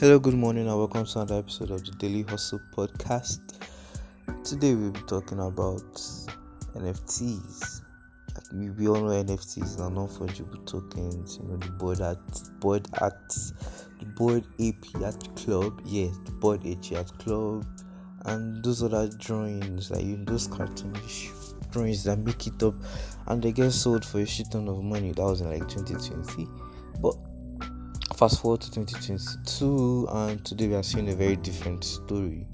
Hello, good morning, and welcome to another episode of the Daily Hustle Podcast. Today, we'll be talking about NFTs. We, we all know NFTs are non fungible tokens, you know, the board art, board art, the Bored Ape Yacht Club, yes, the Bored Ape Yacht Club, and those other drawings, like you know, those cartoonish drawings that make it up and they get sold for a shit ton of money. That was in like 2020. But fast forward to 2022 and today we are seeing a very different story.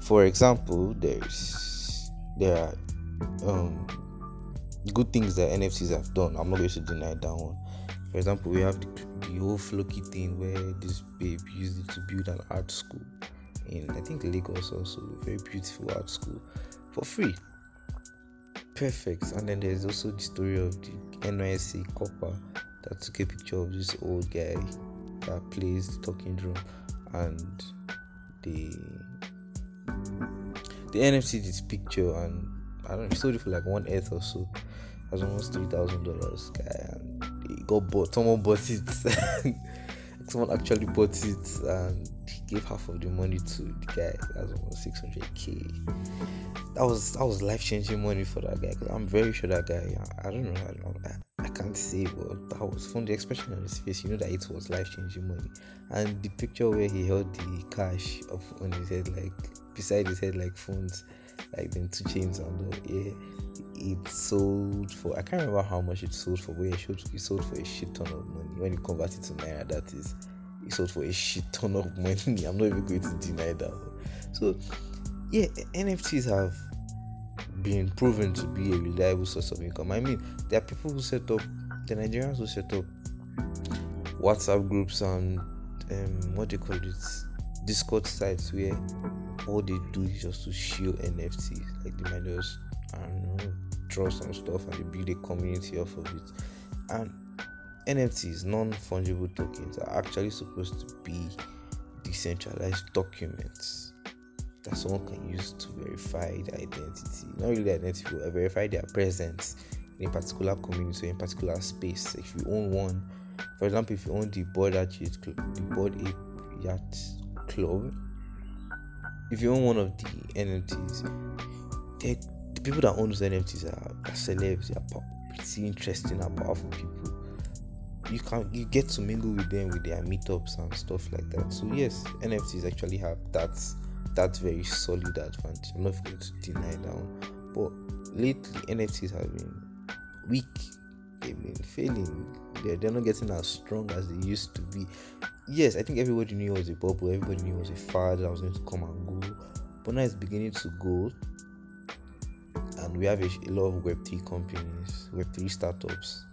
For example there's there are um, good things that nfts have done. I'm not going to deny that one. For example we have the, the whole floki thing where this babe used it to build an art school in i think lagos also. A very beautiful art school for free. Perfect. And then there's also the story of the NYC copper that took a picture of this old guy that plays the talking drum and the the NFT this picture and I don't know, sold it for like one ETH or so. That's almost three thousand dollars, guy, and got bought. Someone bought it. someone actually bought it, and gave half of the money to the guy. That was six hundred k. That was that was life changing money for that guy. Cause I'm very sure that guy. I, I don't know. I don't know can't say, but that was from the expression on his face, you know that it was life changing money. And the picture where he held the cash up on his head, like beside his head, like phones, like them two chains on the yeah. It sold for I can't remember how much it sold for, but it, sold for a shit ton of money. When you convert it to naira, that is, it sold for a shit ton of money. I'm not even going to deny that. So, yeah, NFTs have been proven to be a reliable source of income. I mean, there are people who set up, the Nigerians who set up WhatsApp groups and um, what do you call it, Discord sites where all they do is just to show NFTs. Like they might just, I don't know, draw some stuff and they build a community off of it. And NFTs, non fungible tokens, are actually supposed to be decentralized documents that someone can use to verify their identity. Not really identity, but verify their presence in a particular community or in a particular space. If you own one, for example, if you own the Board Club, the Bored Yacht Club, if you own one of the NFTs, the people that own those NFTs are, are celebs, they are pretty interesting and powerful people. You can you get to mingle with them with their meetups and stuff like that. So yes, NFTs actually have that that's very solid advantage. I'm not going to deny that one. But lately, NFTs have been weak. They've been failing. They're, they're not getting as strong as they used to be. Yes, I think everybody knew it was a bubble. Everybody knew it was a fad that was going to come and go. Now it's beginning to go. And we have a, lot of Web3 companies, Web3 startups,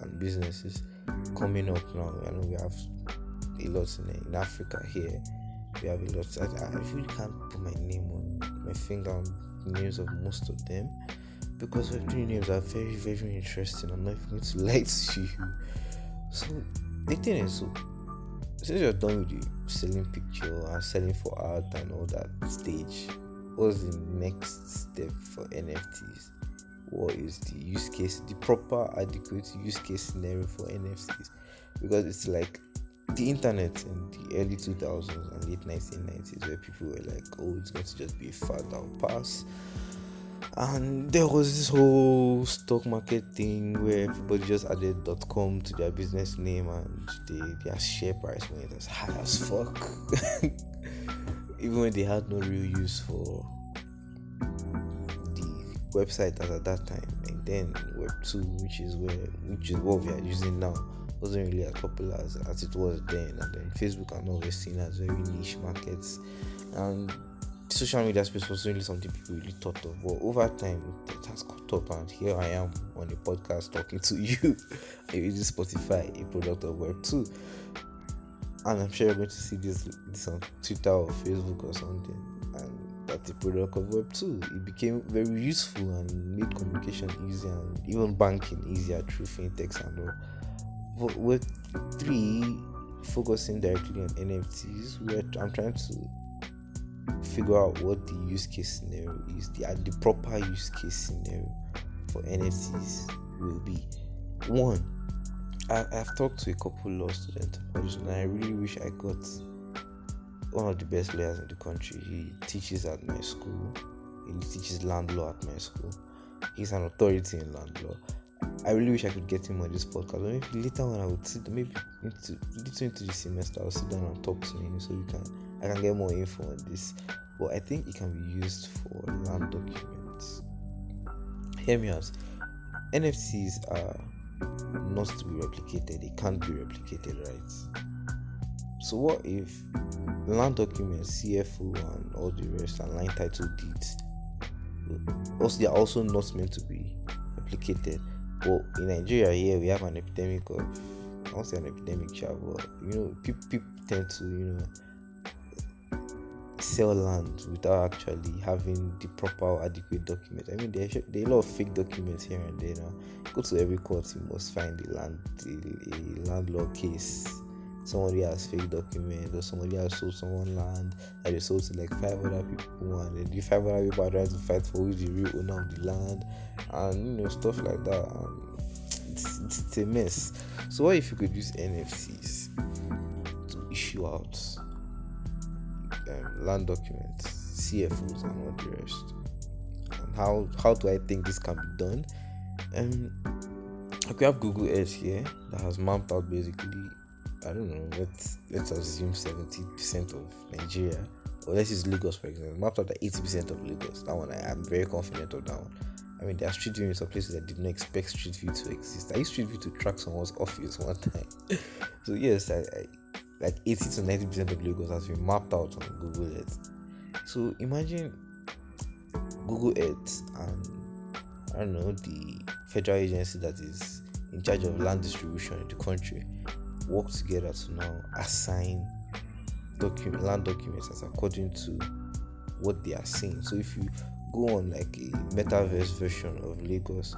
and businesses coming up now. And we have a lot in, in Africa here we have a lot. I, I really can't put my name on my finger on the names of most of them because my three names are very, very interesting. I'm not going to lie to you. So the thing is, so since you're done with the selling picture and selling for art and all that stage, what's the next step for NFTs? What is the use case, the proper adequate use case scenario for NFTs? Because it's like the internet in the early 2000s and late 1990s where people were like oh it's going to just be a fad that'll pass and there was this whole stock market thing where everybody just added .com to their business name and they, their share price went as high as fuck even when they had no real use for the website at that time and then web 2 which is where which is what we are using now wasn't really as popular as, as it was then. And then Facebook and all were seen as very niche markets. And social media space was only something people really thought of. But over time, it has caught up, and here I am on a podcast talking to you. using Spotify, a product of Web 2. And I'm sure you're going to see this, this on Twitter or Facebook or something. And that's a product of Web 2. It became very useful and made communication easier and even banking easier through fintechs and all with three focusing directly on NFTs, where I'm trying to figure out what the use case scenario is, the the proper use case scenario for NFTs will be. One, I, have talked to a couple law students and I really wish I got one of the best lawyers in the country. He teaches at my school. He teaches land law at my school. He's an authority in land law. I really wish I could get him on this podcast. Maybe later on I would sit maybe into into the semester I'll sit down and talk to him so we can I can get more info on this. But I think it can be used for land documents. Hear me out. NFTs are not to be replicated, they can't be replicated, right? So what if land documents, C of O and all the rest and line title deeds also they are also not meant to be replicated but in Nigeria here we have an epidemic of I won't say an epidemic but you know people, people tend to you know sell land without actually having the proper adequate document. I mean there, there are a lot of fake documents here and there now. Go to every court you must find the land a landlord case somebody has fake documents or somebody has sold someone land that they sold to like five other people and then the five other people are trying to fight for who's the real owner of the land and you know stuff like that and it's, it's, it's a mess so what if you could use nfts to issue out um, land documents C of Os and all the rest and how how do i think this can be done um we have google earth here that has mapped out basically I don't know, let's let's assume 70% of Nigeria, or let's use Lagos for example, mapped out the 80% of Lagos. That one I am very confident of that one. I mean, there are street view in some places I did not expect street view to exist. I used street view to track someone's office one time. so yes, I, I like 80 to 90 percent of Lagos has been mapped out on Google Earth. So imagine Google Earth and I don't know the federal agency that is in charge of land distribution in the country work together to now assign document land documents as according to what they are seeing. So if you go on like a metaverse version of Lagos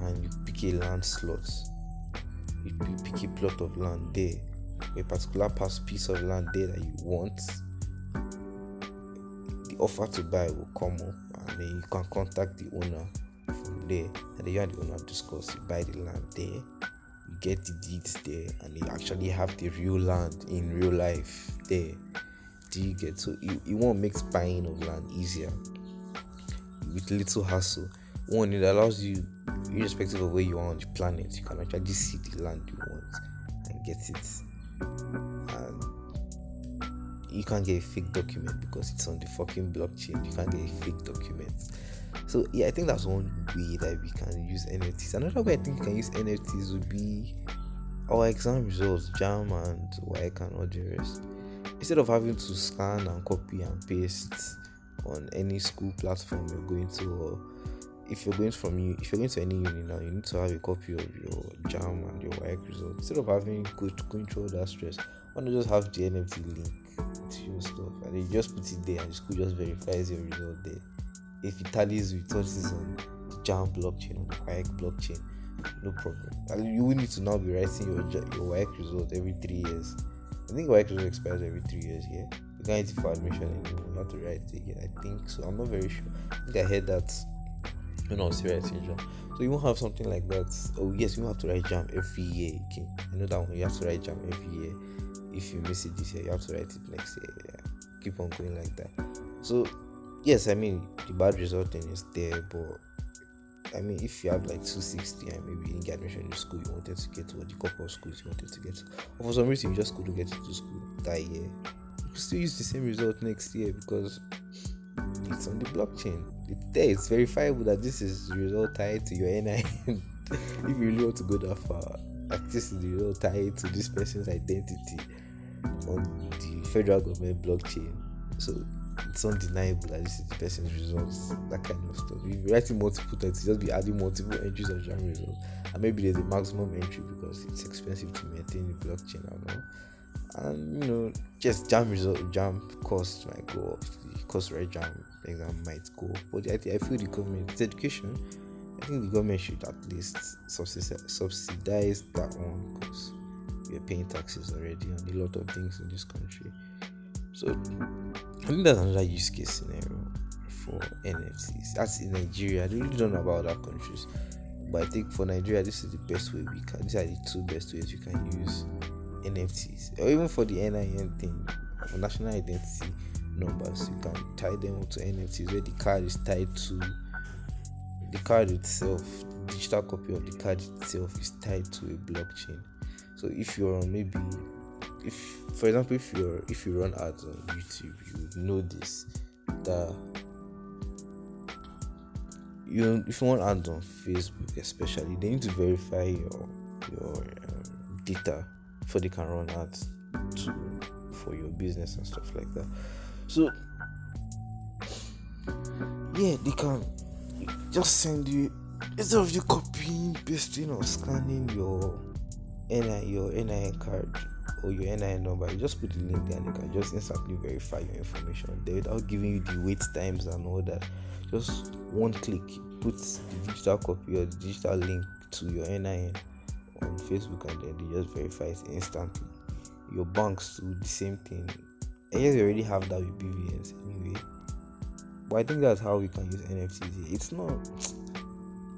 and you pick a land slot, you pick a plot of land there, a particular piece of land there that you want, the offer to buy will come up and then you can contact the owner from there and then you and the owner discuss you buy the land there you get the deeds there and you actually have the real land in real life there. Do you get so it, it won't make buying of land easier with little hassle. One, it allows you, irrespective of where you are on the planet, you can actually see the land you want and get it. And you can't get a fake document because it's on the fucking blockchain. You can't get a fake document. So yeah, I think that's one way that we can use NFTs. Another way I think you can use NFTs would be our exam results, JAMB and WAEC and all the rest. Instead of having to scan and copy and paste on any school platform you're going to, if you're going from you, if you're going to any uni now, you need to have a copy of your JAMB and your WAEC results. Instead of having go, going through all that stress, why not just have the NFT link to your stuff and you just put it there and the school just verifies your result there if it tallies with what is on the JAMB blockchain or the WAEC blockchain, no problem. And you will need to now be writing your your WAEC result every three years. I think WAEC result expires every three years. Yeah, you can't for admission anymore. To write it again. I think so. I'm not very sure. I think I heard that when I was writing JAMB. So you won't have something like that. Oh yes, you have to write JAMB every year. Okay, I know that one. You have to write JAMB every year. If you miss it this year, you have to write it next year. Yeah. Keep on going like that. So yes, I mean the bad resulting is there, but I mean if you have like 260 and maybe you didn't get admission in school you wanted to get to, or the couple of schools you wanted to get to, or for some reason you just couldn't get into school that year, you could still use the same result next year because it's on the blockchain. It's there, it's verifiable that this is the result tied to your NIN. if you really want to go that far, like this is the result tied to this person's identity on the federal government blockchain. So it's undeniable that this is the person's results, that kind of stuff. If you're writing multiple tests, just be adding multiple entries of JAMB results, and maybe there's a maximum entry because it's expensive to maintain the blockchain and all. And you know, just JAMB result, JAMB cost might go up, the cost right JAMB exam might go. But I, I feel the government, it's education. I think the government should at least subsidize, subsidize that one because we're paying taxes already on a lot of things in this country. So I think that's another use case scenario for NFTs. That's in Nigeria. I really don't know about other countries. But I think for Nigeria, this is the best way we can. These are the two best ways you can use NFTs. Or even for the NIN thing. national identity numbers. You can tie them to NFTs where the card is tied to the card itself. Digital copy of the card itself is tied to a blockchain. So if you're maybe if for example if you're if you run ads on YouTube, you know this that you if you want ads on Facebook especially, they need to verify your your um, data before they can run ads to for your business and stuff like that. So yeah, they can just send you instead of you copying, pasting, or scanning your NI your NIN card or your NIN number, you just put the link there and you can just instantly verify your information there without giving you the wait times and all that. Just one click, put the digital copy or the digital link to your NIN on Facebook and then they just verify it instantly. Your banks do the same thing. I guess you already have that with BVNs anyway. But I think that's how we can use NFTs. It's not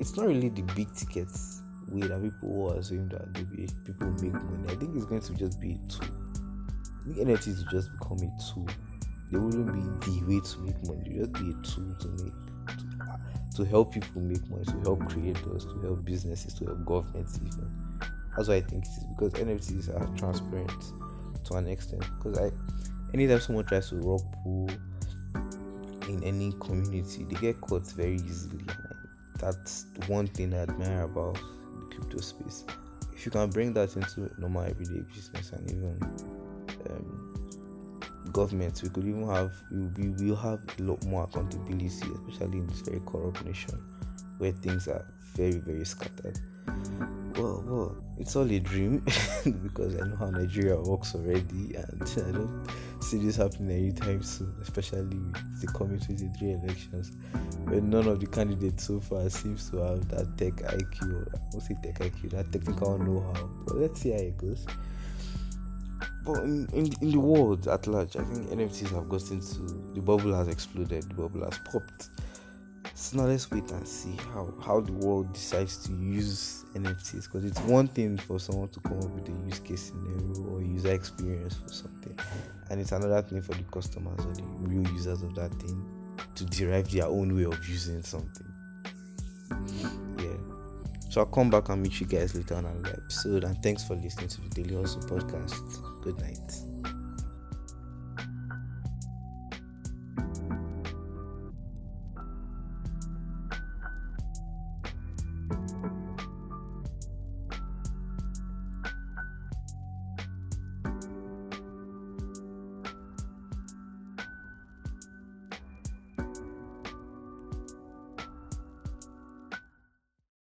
it's not really the big tickets way that people will assume that people make money. I think it's going to just be a tool. I think NFTs will just become a tool. They wouldn't be the way to make money. They just be a tool to make to, to help people make money, to help creators, to help businesses, to help governments even. That's why I think it is because NFTs are transparent to an extent. Because I anytime someone tries to rug pull in any community, they get caught very easily. That's one thing I admire about the crypto space. If you can bring that into normal everyday business and even um, governments, we could even have we will have a lot more accountability, especially in this very corrupt nation where things are very very scattered. It's all a dream because I know how Nigeria works already, and I don't see this happening anytime soon, especially with the coming 23 elections, where none of the candidates so far seems to have that tech IQ, I won't tech IQ, that technical know how. But let's see how it goes. But in, in, in the world at large, I think NFTs have gotten to the bubble has exploded, the bubble has popped so now let's wait and see how how the world decides to use NFTs because it's one thing for someone to come up with a use case scenario or user experience for something, and it's another thing for the customers or the real users of that thing to derive their own way of using something. Yeah. So I'll come back and meet you guys later on another episode. And thanks for listening to the Daily Hustle podcast. Good night.